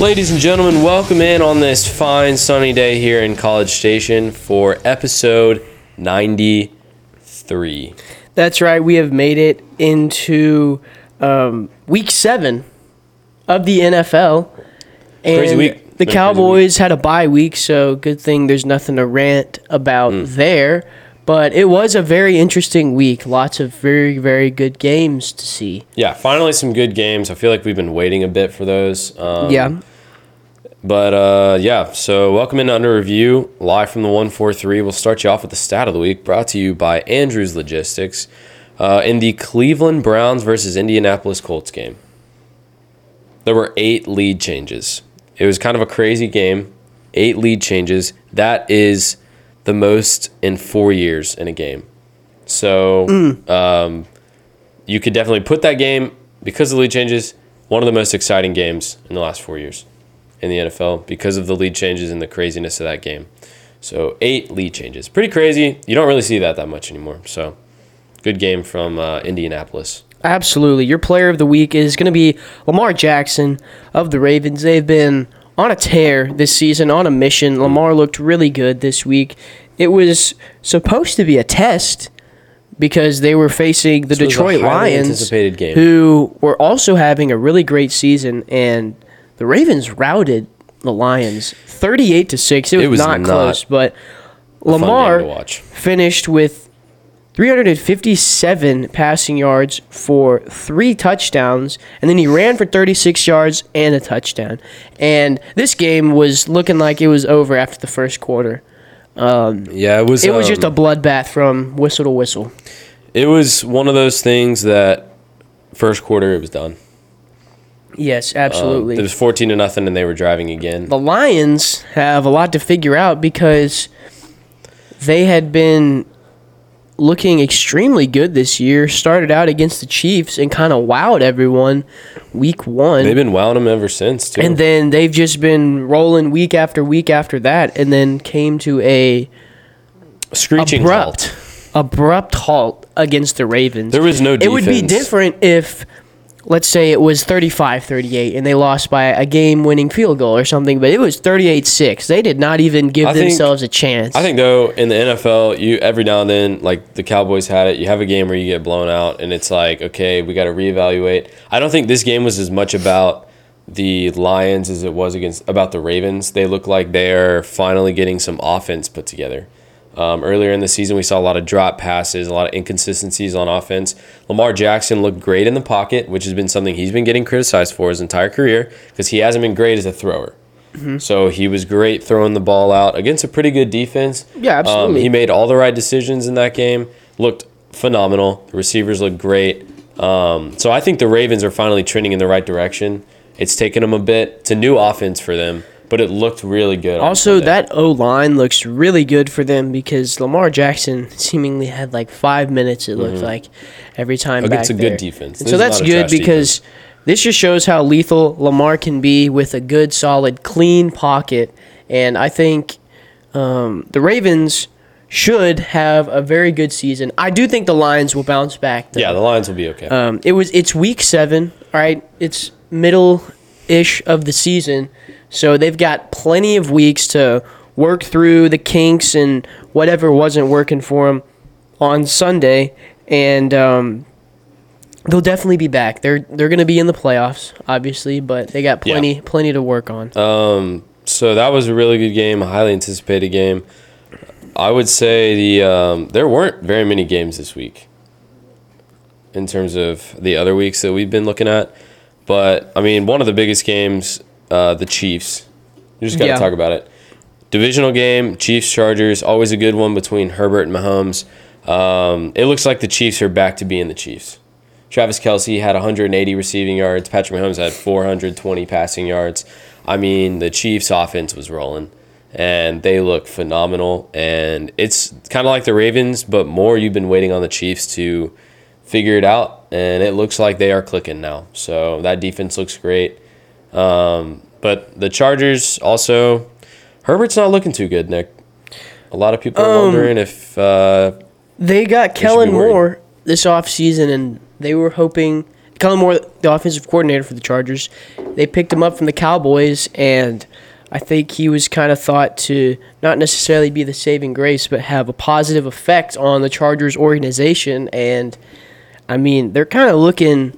Ladies and gentlemen, welcome in on this fine sunny day here in College Station for episode 93. That's right. We have made it into um, week seven of the NFL. And Crazy week. The Cowboys had a bye week, so good thing there's nothing to rant about Hmm. there. But it was a very interesting week. Lots of very, very good games to see. Yeah, finally some good games. I feel like we've been waiting a bit for those. Um, yeah. But uh, yeah, so welcome into Under Review, live from the 143. We'll start you off with the stat of the week, brought to you by Andrews Logistics. Uh, in the Cleveland Browns versus Indianapolis Colts game, there were eight lead changes. It was kind of a crazy game. Eight lead changes. That is the most in four years in a game. So um, you could definitely put that game, because of the lead changes, one of the most exciting games in the last four years in the NFL because of the lead changes and the craziness of that game. So eight lead changes, pretty crazy. You don't really see that that much anymore. So good game from uh, Indianapolis. Absolutely. Your player of the week is going to be Lamar Jackson of the Ravens. They've been on a tear this season, on a mission. Lamar looked really good this week. It was supposed to be a test because they were facing the This Detroit Lions, game. who were also having a really great season, and the Ravens routed the Lions 38 to 6. It was, It was not, not close, but Lamar finished with 357 passing yards for three touchdowns, and then he ran for 36 yards and a touchdown. And this game was looking like it was over after the first quarter. Yeah, it was. It was just a um, bloodbath from whistle to whistle. It was one of those things that first quarter it was done. Yes, Um, absolutely. it was fourteen to nothing, and they were driving again. the Lions have a lot to figure out because they had been looking extremely good this year. Started out against the Chiefs and kind of wowed everyone week one. They've been wowing them ever since too. And then they've just been rolling week after week after that, and then came to a screeching abrupt, halt. abrupt halt against the Ravens. There was no It would be different if, let's say, it was 35-38 and they lost by a game-winning field goal or something, but it was 38-6. They did not even give I think- themselves a chance. I think though in the NFL, you every now and then, like the Cowboys had it, you have a game where you get blown out, and it's like, okay, we got to reevaluate. I don't think this game was as much about the Lions as it was against about the Ravens. They look like they're finally getting some offense put together. Um, earlier in the season, we saw a lot of drop passes, a lot of inconsistencies on offense. Lamar Jackson looked great in the pocket, which has been something he's been getting criticized for his entire career because he hasn't been great as a thrower. So he was great throwing the ball out against a pretty good defense. Yeah, absolutely. Um, he made all the right decisions in that game. Looked phenomenal. The receivers looked great. Um, so I think the Ravens are finally trending in the right direction. It's taken them a bit. It's a new offense for them, but it looked really good. also, Sunday. that O line looks really good for them because Lamar Jackson seemingly had like five minutes. It looked like every time back Against a good defense. So that's good because this just shows how lethal Lamar can be with a good, solid, clean pocket. And I think um, the Ravens should have a very good season. I do think the Lions will bounce back. Though. yeah, the Lions will be okay. Um, it was it's week seven. All right, it's middle ish of the season, so they've got plenty of weeks to work through the kinks and whatever wasn't working for them on Sunday, and um, they'll definitely be back. They're they're gonna be in the playoffs, obviously, but they got Yeah. plenty plenty to work on. Um, so that was a really good game, a highly anticipated game. I would say the um, there weren't very many games this week in terms of the other weeks that we've been looking at. But I mean, one of the biggest games, uh, the Chiefs. You just got to Yeah. talk about it. Divisional game, Chiefs Chargers, always a good one between Herbert and Mahomes. Um, it looks like the Chiefs are back to being the Chiefs. Travis Kelce had 180 receiving yards. Patrick Mahomes had 420 passing yards. I mean, the Chiefs' offense was rolling, and they look phenomenal. And it's kind of like the Ravens, but more you've been waiting on the Chiefs to figure it out, and it looks like they are clicking now. So that defense looks great. Um, but the Chargers also, Herbert's not looking too good, Nick. A lot of people are Um, wondering if uh, They got should Kellen. Moore this offseason, and they were hoping Kellen Moore, the offensive coordinator for the Chargers, they picked him up from the Cowboys, and I think he was kind of thought to not necessarily be the saving grace, but have a positive effect on the Chargers organization. And I mean, they're kind of looking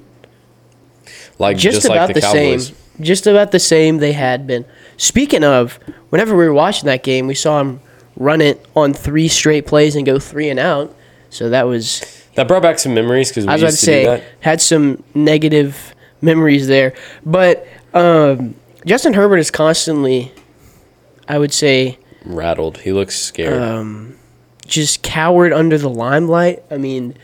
Like just, just, about like the, the, Cowboys. same, just about the same they had been. Speaking of, whenever we were watching that game, we saw him run it on three straight plays and go three and out. So that was That brought back some memories because we I was used about to to say had some negative memories there, but um, Justin Herbert is constantly, I would say, Rattled. He looks scared. um, just cowered under the limelight. I mean,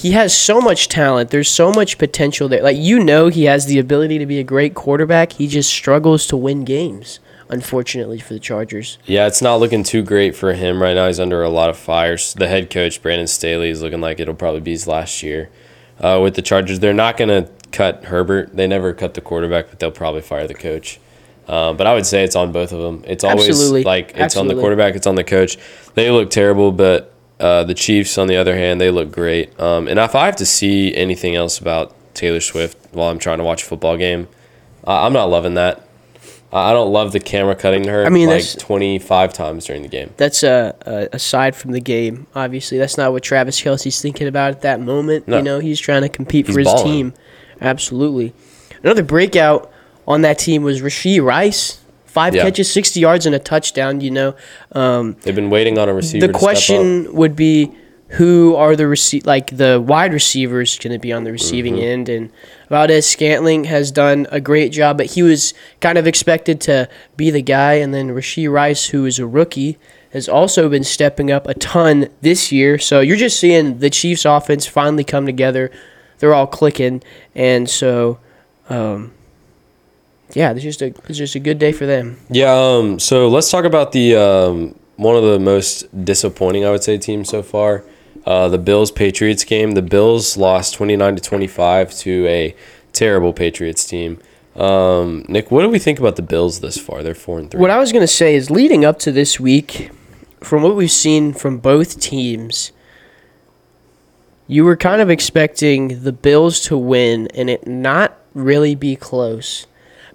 he has so much talent. There's so much potential there. Like you know, he has the ability to be a great quarterback. He just struggles to win games. Unfortunately for the Chargers. Yeah, it's not looking too great for him right now. He's under a lot of fire. The head coach, Brandon Staley, is looking like it'll probably be his last year uh, with the Chargers. They're not going to cut Herbert. They never cut the quarterback, but they'll probably fire the coach. Um, but I would say it's on both of them. It's always Absolutely. like it's on the quarterback, it's on the coach. They look terrible, but uh, the Chiefs, on the other hand, they look great. Um, and if I have to see anything else about Taylor Swift while I'm trying to watch a football game, uh, I'm not loving that. I don't love the camera cutting her I mean, like 25 times during the game. That's uh, uh, aside from the game. Obviously, that's not what Travis Kelce's thinking about at that moment. No. You know, he's trying to compete for his balling. team. Absolutely. Another breakout on that team was Rasheed Rice. Five Yeah. catches, 60 yards, and a touchdown. You know, um, They've been waiting on a receiver. the to step up. question would be who are the rece- like the wide receivers going to be on the receiving Mm-hmm. end and Valdes-Scantling has done a great job but he was kind of expected to be the guy and then Rasheed Rice who is a rookie has also been stepping up a ton this year so you're just seeing the Chiefs offense finally come together they're all clicking and so um, yeah it's just a it's just a good day for them Yeah. Um. So let's talk about the um one of the most disappointing I would say teams so far. Uh, the Bills Patriots game. The Bills lost twenty nine to twenty five to a terrible Patriots team. Um, Nick, what do we think about the Bills this far? They're four and three. What I was going to say is leading up to this week, from what we've seen from both teams, you were kind of expecting the Bills to win and it not really be close.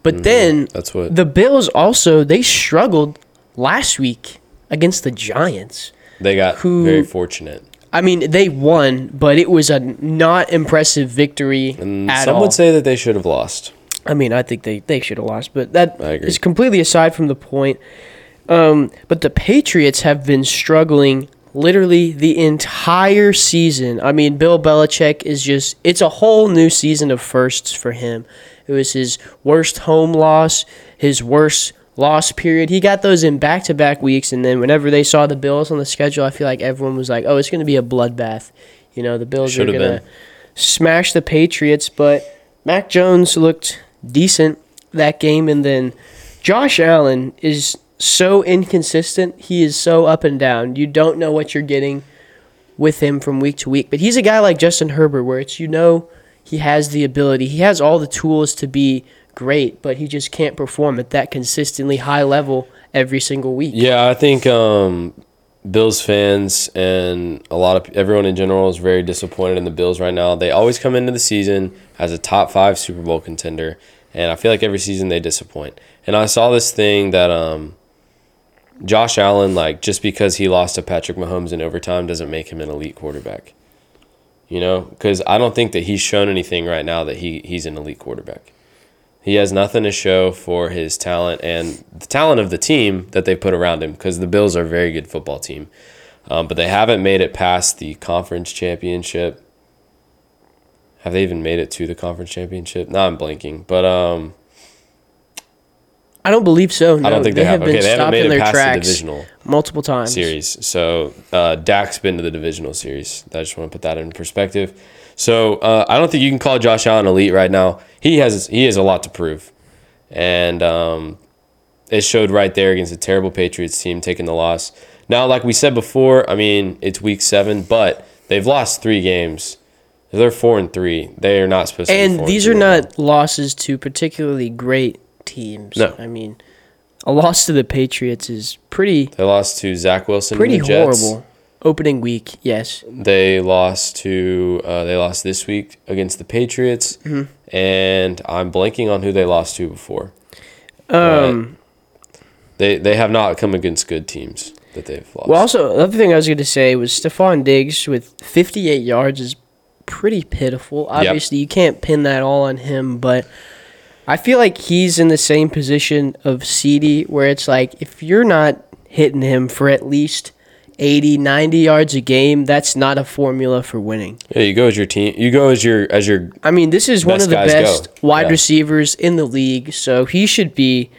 But then That's what the Bills also they struggled last week against the Giants. they got. who- very fortunate. I mean, they won, but it was a not impressive victory And some all. would say that they should have lost. I mean, I think they, they should have lost, but that is completely aside from the point. Um, but the Patriots have been struggling literally the entire season. I mean, Bill Belichick is just, it's a whole new season of firsts for him. It was his worst home loss, his worst loss period. He got those in back to back weeks, and then whenever they saw the Bills on the schedule, I feel like everyone was like, oh, it's going to be a bloodbath. You know, the Bills Should are going to smash the Patriots, but Mac Jones looked decent that game, and then Josh Allen is so inconsistent. He is so up and down. You don't know what you're getting with him from week to week. But he's a guy like Justin Herbert, where it's you know he has the ability, he has all the tools to be great, but he just can't perform at that consistently high level every single week. Yeah, I think um, Bills fans and a lot of everyone in general is very disappointed in the Bills right now. They always come into the season as a top five Super Bowl contender, and I feel like every season they disappoint. And I saw this thing that um, Josh Allen, like just because he lost to Patrick Mahomes in overtime, doesn't make him an elite quarterback. You know, because I don't think that he's shown anything right now that he he's an elite quarterback. He has nothing to show for his talent and the talent of the team that they put around him because the Bills are a very good football team. Um, but they haven't made it past the conference championship. Have they even made it to the conference championship? No, I'm blanking. But um, I don't believe so. No, I don't think they, have. been Okay, they haven't made in it their past the divisional multiple times. series. So uh, Dak's been to the divisional series. I just want to put that in perspective. So uh, I don't think you can call Josh Allen elite right now. He has he has a lot to prove, and um, it showed right there against a terrible Patriots team taking the loss. Now, like we said before, I mean it's week seven, but they've lost three games. They're four and three. They are not supposed to. be And these are not losses to particularly great teams. No. I mean, a loss to the Patriots is pretty now. They lost to Zach Wilson. pretty and the Jets. horrible. Opening week, yes. They lost to uh, they lost this week against the Patriots, Mm-hmm. and I'm blanking on who they lost to before. Um, They they have not come against good teams that they've lost. well, also, the other thing I was going to say was Stefon Diggs with 58 yards is pretty pitiful. Obviously, you can't pin that all on him, but I feel like he's in the same position of CD where it's like if you're not hitting him for at least 80, 90 yards a game, that's not a formula for winning. yeah, you go as your team. You go as your as your I mean, this is one of the guys go. best wide Yeah. receivers in the league, so he should be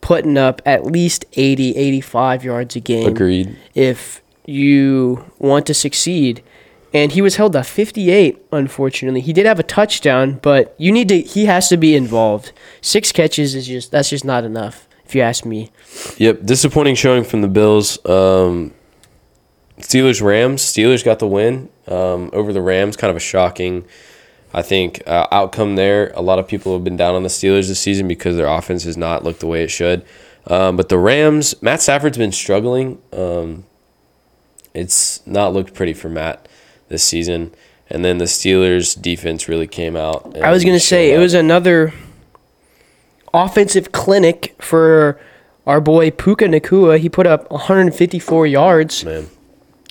putting up at least 80, 85 yards a game agreed. if you want to succeed. And he was held to 58, unfortunately. He did have a touchdown, but you need to he has to be involved. 6 catches is just that's just not enough if you ask me. Yep, disappointing showing from the Bills. Um, Steelers Rams. Steelers got the win um, over the Rams. Kind of a shocking, I think, uh, outcome there. A lot of people have been down on the Steelers this season because their offense has not looked the way it should. Um, but the Rams, Matt Stafford's been struggling. Um, it's not looked pretty for Matt this season. And then the Steelers defense really came out. I was going to say showed it was another offensive clinic for our boy Puka Nacua. He put up 154 yards. man.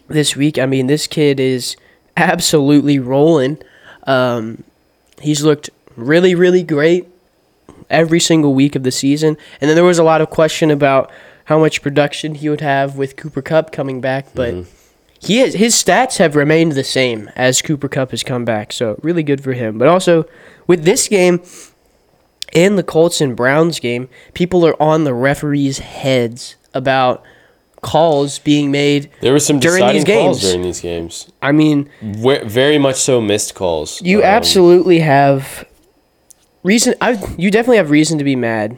this week. I mean, this kid is absolutely rolling. Um, he's looked really, really great every single week of the season. And then there was a lot of question about how much production he would have with Cooper Kupp coming back, but he is, his stats have remained the same as Cooper Kupp has come back. So really good for him. But also with this game and the Colts and Browns game, people are on the referees' heads about calls being made There were some during deciding these calls games. during these games. I mean, Ve- very much so missed calls. you Um, absolutely have reason. I you definitely have reason to be mad.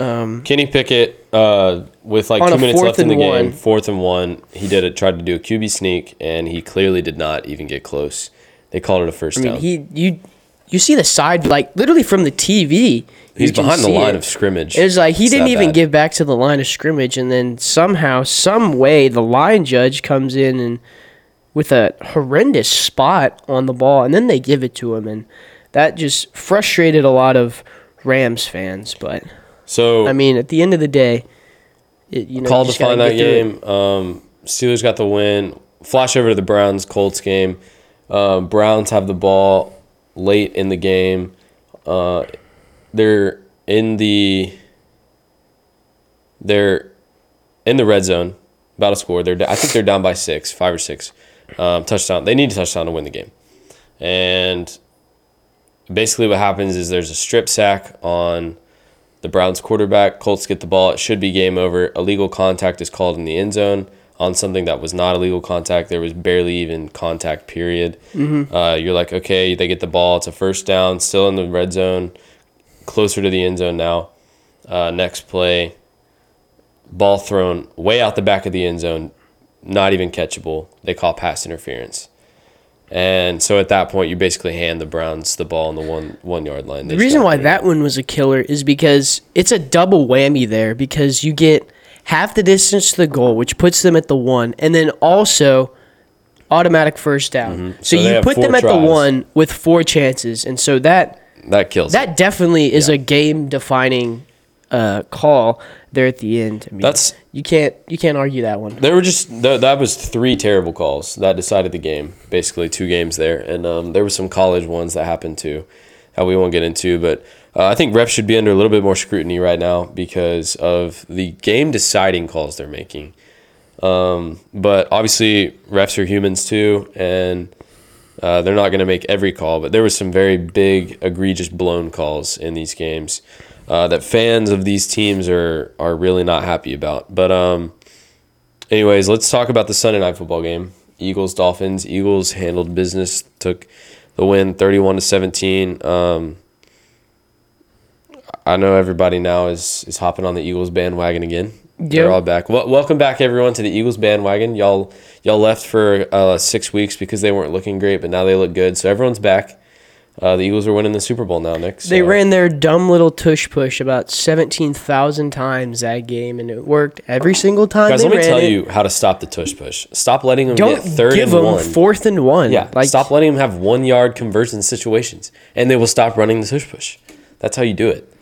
Um, Kenny Pickett, uh, with like two minutes left in the game, one. fourth and one, he did it. Tried to do a QB sneak, and he clearly did not even get close. They called it a first I mean, down. he you you see the side like literally from the TV. He's behind the line it. of scrimmage. It was like he It's didn't even bad. give back to the line of scrimmage, and then somehow, some way, the line judge comes in and with a horrendous spot on the ball, and then they give it to him, and that just frustrated a lot of Rams fans. But So I mean, at the end of the day, it, you know, called to find that get through it. game. Um, Steelers got the win. Flash over to the Browns Colts game. Um, Browns have the ball late in the game. Uh, they're in the they're in the red zone, about to score. They're I think they're down by six, five or six. Um, touchdown. They need a touchdown to win the game, and basically what happens is there's a strip sack on the Browns quarterback. Colts get the ball. It should be game over. Illegal contact is called in the end zone on something that was not illegal contact. There was barely even contact, period. Uh, you're like, okay, they get the ball. It's a first down, still in the red zone, closer to the end zone now. Uh, next play, ball thrown way out the back of the end zone, not even catchable. They call pass interference. And so at that point, you basically hand the Browns the ball on the one one yard line. They The reason why that one was a killer is because it's a double whammy there because you get half the distance to the goal, which puts them at the one, and then also automatic first down. So, Mm-hmm. So they you put them at the one with four chances, and so that That kills. it. that definitely is Yeah. a game defining uh, call there at the end. I mean, That's you can't you can't argue that one. there were just th- that was three terrible calls that decided the game. Basically, two games there, and um, there were some college ones that happened too, that we won't get into. But uh, I think refs should be under a little bit more scrutiny right now because of the game deciding calls they're making. Um, but obviously, refs are humans too, and uh, they're not going to make every call. But there was some very big, egregious, blown calls in these games uh, that fans of these teams are are really not happy about. But um, anyways, let's talk about the Sunday night football game. Eagles Dolphins. Eagles handled business, took the win, thirty-one to seventeen. Um, I know everybody now is is hopping on the Eagles bandwagon again. They're all back. Wel- welcome back, everyone, to the Eagles bandwagon. Y'all y'all left for uh, six weeks because they weren't looking great, but now they look good. So everyone's back. Uh, the Eagles are winning the Super Bowl now, Nick. They ran their dumb little tush push about 17,000 times that game, and it worked every single time. Guys, let me tell it. you how to stop the tush push. Stop letting them Don't get third give and them one. fourth and one. Yeah, like stop letting them have one yard conversion situations, and they will stop running the tush push. That's how you do it.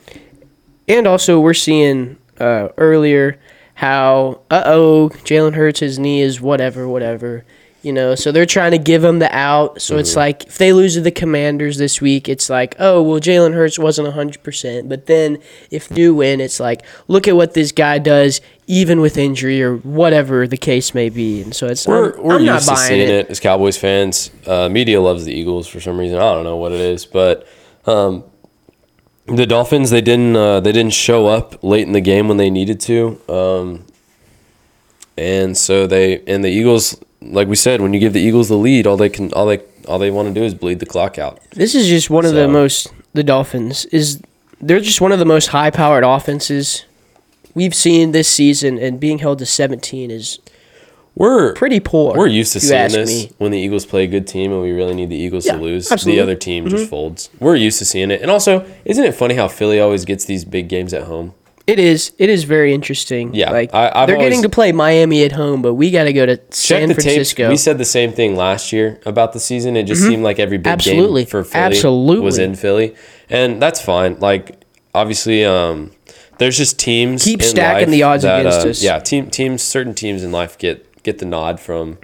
And also, we're seeing uh, earlier how, uh oh, Jalen Hurts, his knee is whatever, whatever. You know, so they're trying to give him the out. So it's Mm-hmm. like if they lose to the Commanders this week, it's like, oh, well, Jalen Hurts wasn't 100%. But then if they do win, it's like, look at what this guy does, even with injury or whatever the case may be. And so it's, We're, I'm, we're I'm not used to buying seeing it. it. as Cowboys fans. Uh, media loves the Eagles for some reason. I don't know what it is, but um, the Dolphins they didn't uh, they didn't show up late in the game when they needed to, um, and so they and the Eagles, like we said, when you give the Eagles the lead, all they can all they all they want to do is bleed the clock out. This is just one of the most the Dolphins is they're just one of the most high powered offenses we've seen this season and being held to 17 is We're pretty poor. We're used to seeing this me. when the Eagles play a good team and we really need the Eagles Yeah, to lose. absolutely. Mm-hmm. The other team just folds. We're used to seeing it. And also, isn't it funny how Philly always gets these big games at home? It is it is very interesting. Yeah, like I- I've they're getting to play Miami at home, but we got to go to San. Francisco. We said the same thing last year about the season. It just seemed like every big Mm-hmm. Absolutely. game for Philly Absolutely. was in Philly. And that's fine. Like obviously um there's just teams Keep in stacking life the odds that, against uh, us. Yeah, team teams certain teams in life get get the nod from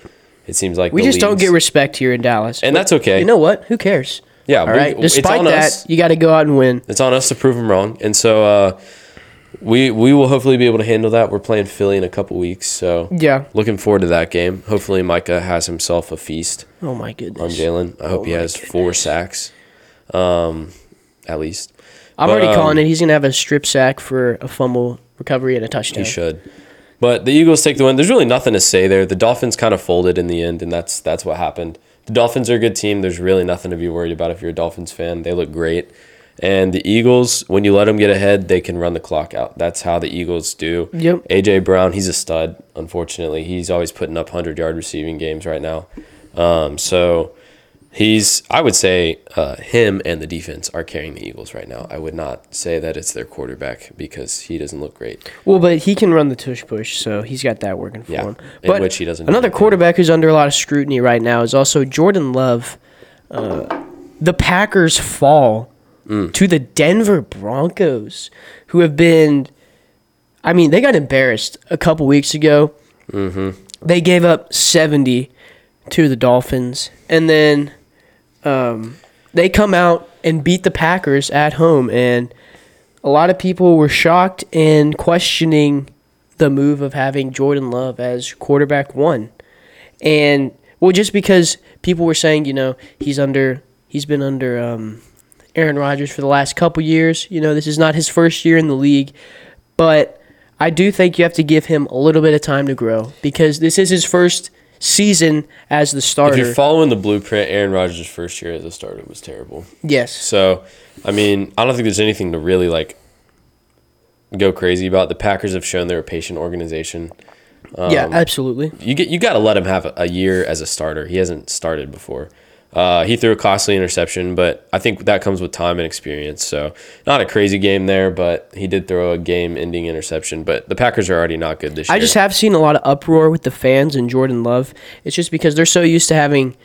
it seems like we the just don't leagues. get respect here in Dallas. and that's okay. you know what? Who cares? Yeah, All we- right. it's Despite on that, us. you got to go out and win. It's on us to prove them wrong, and so uh, we we will hopefully be able to handle that. We're playing Philly in a couple weeks, so Yeah. looking forward to that game. Hopefully, Micah has himself a feast Oh my goodness! on goodness. Jalen. I hope Oh he has four sacks, um, at least. I'm But, already um, calling it. He's gonna have a strip sack for a fumble recovery and a touchdown. He should. But the Eagles take the win. There's really nothing to say there. The Dolphins kind of folded in the end, and that's that's what happened. The Dolphins are a good team. There's really nothing to be worried about if you're a Dolphins fan. They look great. And the Eagles, when you let them get ahead, they can run the clock out. That's how the Eagles do. Yep. AJ Brown, he's a stud. Unfortunately, he's always putting up hundred yard receiving games right now. Um, so he's, I would say, uh, him and the defense are carrying the Eagles right now. I would not say that it's their quarterback because he doesn't look great. Well, but he can run the tush push, so he's got that working for Yeah, him. But which he doesn't do Another anything. quarterback who's under a lot of scrutiny right now is also Jordan Love. Uh, the Packers fall Mm. to the Denver Broncos, who have been. I mean, they got embarrassed a couple weeks ago. Mm-hmm. They gave up seventy to the Dolphins, and then um, they come out and beat the Packers at home, and a lot of people were shocked and questioning the move of having Jordan Love as quarterback one. And well, just because people were saying, you know, he's under, he's been under um, Aaron Rodgers for the last couple years. You know, this is not his first year in the league, but I do think you have to give him a little bit of time to grow because this is his first season as the starter. If you're following the blueprint, Aaron Rodgers' first year as a starter was terrible. yes. So, I mean, I don't think there's anything to really like go crazy about. The Packers have shown they're a patient organization. yeah, um, absolutely. You get you got to let him have a, a year as a starter. He hasn't started before. Uh, he threw a costly interception, but I think that comes with time and experience. So, not a crazy game there, but he did throw a game-ending interception. But the Packers are already not good this year. I just have seen a lot of uproar with the fans and Jordan Love. It's just because they're so used to having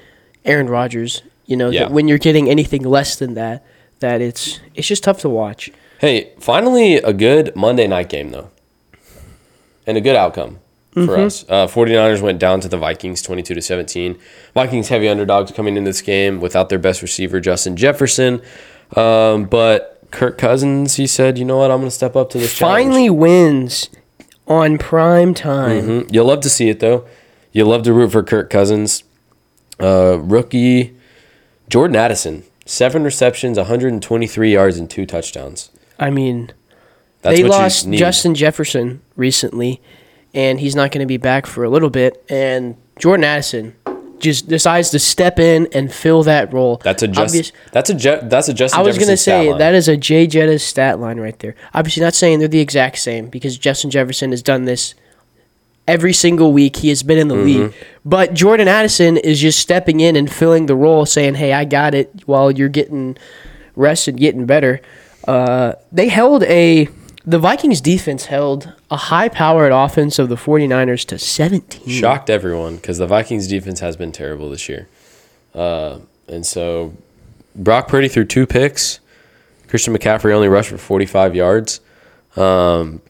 Aaron Rodgers. You know, Yeah. that when you're getting anything less than that, that it's it's just tough to watch. Hey, finally a good Monday night game though. And a good outcome for Mm-hmm. us. Uh 49ers went down to the Vikings 22 to 17. Vikings heavy underdogs coming into this game without their best receiver Justin Jefferson. Um, but Kirk Cousins, he said, "You know what? I'm going to step up to this challenge." Finally wins on prime time. Mhm. You'll love to see it though. You'll love to root for Kirk Cousins. Uh, rookie Jordan Addison, 7 receptions, 123 yards and 2 touchdowns. I mean, That's they lost. Justin Jefferson recently, and he's not going to be back for a little bit. And Jordan Addison just decides to step in and fill that role. That's a just. Obvious- that's a Je- that's a Justin. I was gonna say that is a Jay Jetta's stat line right there. Obviously, not saying they're the exact same because Justin Jefferson has done this every single week he has been in the Mm-hmm. league. But Jordan Addison is just stepping in and filling the role, saying, "Hey, I got it." While you're getting rested, getting better. Uh, they held a the Vikings defense held a high-powered offense of the 49ers to 17. Shocked everyone because the Vikings defense has been terrible this year. Uh, and so Brock Purdy threw two picks. Christian McCaffrey only rushed for 45 yards. Um,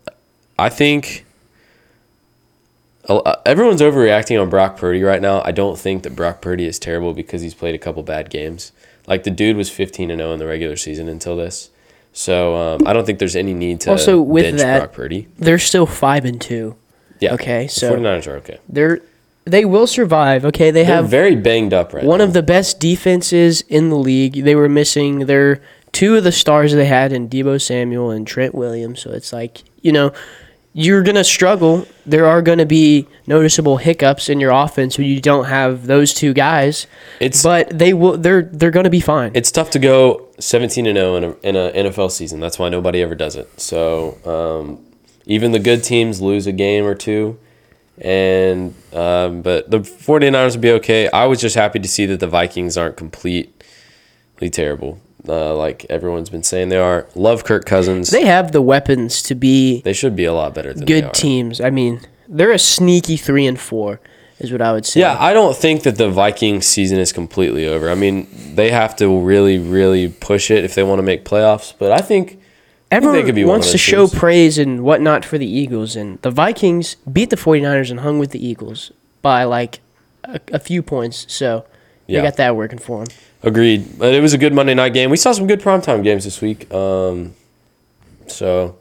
I think uh, everyone's overreacting on Brock Purdy right now. I don't think that Brock Purdy is terrible because he's played a couple bad games. Like the dude was 15 and 0 in the regular season until this. So um, I don't think there's any need to Also, with bench that- Brock Purdy. They're still five and two. Yeah. Okay, the so 49ers are okay. they're they will survive. Okay, they They're have very banged up right one now. of the best defenses in the league. They were missing their two of the stars they had in Deebo Samuel and Trent Williams. So it's like you know you're gonna struggle. There are gonna be noticeable hiccups in your offense when you don't have those two guys. It's But they will. They're they're gonna be fine. it's tough to go 17 and 0 in a, in a NFL season. That's why nobody ever does it. So um, even the good teams lose a game or two. And um, but the 49ers will be okay. I was just happy to see that the Vikings aren't completely terrible. Uh, like everyone's been saying they are. Love Kirk Cousins. They, have the weapons to be They should be a lot better than they good are. teams. I mean, they're a sneaky three and four, is what I would say. Yeah, I don't think that the Vikings season is completely over. I mean, they have to really, really push it if they want to make playoffs. But I think Everyone could be one wants of to those show teams. praise and whatnot for the Eagles, and the Vikings beat the 49ers and hung with the Eagles by like a, a few points. So Yeah. they got that working for them. Agreed. But it was a good Monday night game. We saw some good primetime games this week. Um, so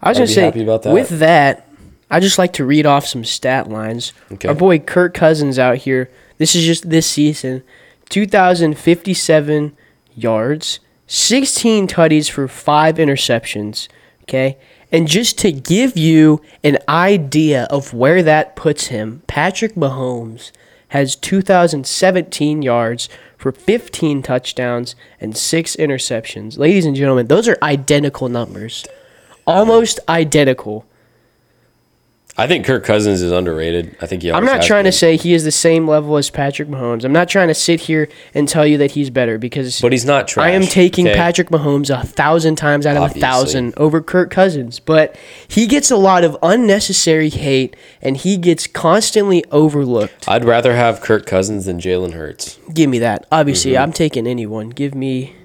I was going to say, that. with that, I just like to read off some stat lines. Okay. Our boy Kirk Cousins out here, this is just this season 2,057 yards, 16 tutties for five interceptions. Okay. And just to give you an idea of where that puts him, Patrick Mahomes has 2,017 yards for 15 touchdowns and six interceptions. Ladies and gentlemen, those are identical numbers. Almost identical. I think Kirk Cousins is underrated. I think he. I'm not trying been. to say he is the same level as Patrick Mahomes. I'm not trying to sit here and tell you that he's better because but he's not trash. I am taking okay? Patrick Mahomes a thousand times out of Obviously. a thousand over Kirk Cousins. But he gets a lot of unnecessary hate and he gets constantly overlooked. I'd rather have Kirk Cousins than Jalen Hurts. Give me that. Obviously, Mm-hmm. I'm taking anyone. Give me,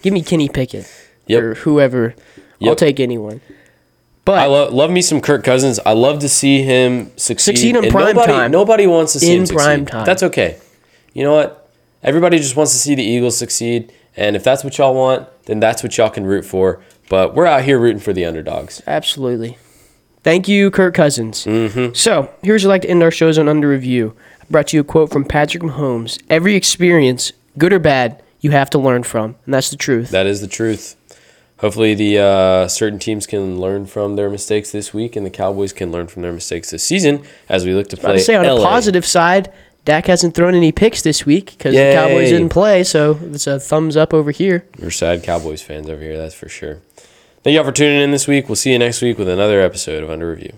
give me Kenny Pickett Yep. or whoever. I'll take anyone. But I love love me some Kirk Cousins. I love to see him succeed. Succeed in And prime nobody, time. Nobody wants to see In him succeed. time. That's okay. You know what? Everybody just wants to see the Eagles succeed, and if that's what y'all want, then that's what y'all can root for. But we're out here rooting for the underdogs. Absolutely. Thank you, Kirk Cousins. Mm-hmm. So, here's what I'd like to end our shows on under review. I brought you a quote from Patrick Mahomes. Every experience, good or bad, you have to learn from. And that's the truth. That is the truth. Hopefully, the uh, certain teams can learn from their mistakes this week, and the Cowboys can learn from their mistakes this season as we look to play. I say on LA. a positive side, Dak hasn't thrown any picks this week because the Cowboys didn't play, so it's a thumbs up over here. We're sad Cowboys fans over here, that's for sure. Thank y'all for tuning in this week. We'll see you next week with another episode of Under Review.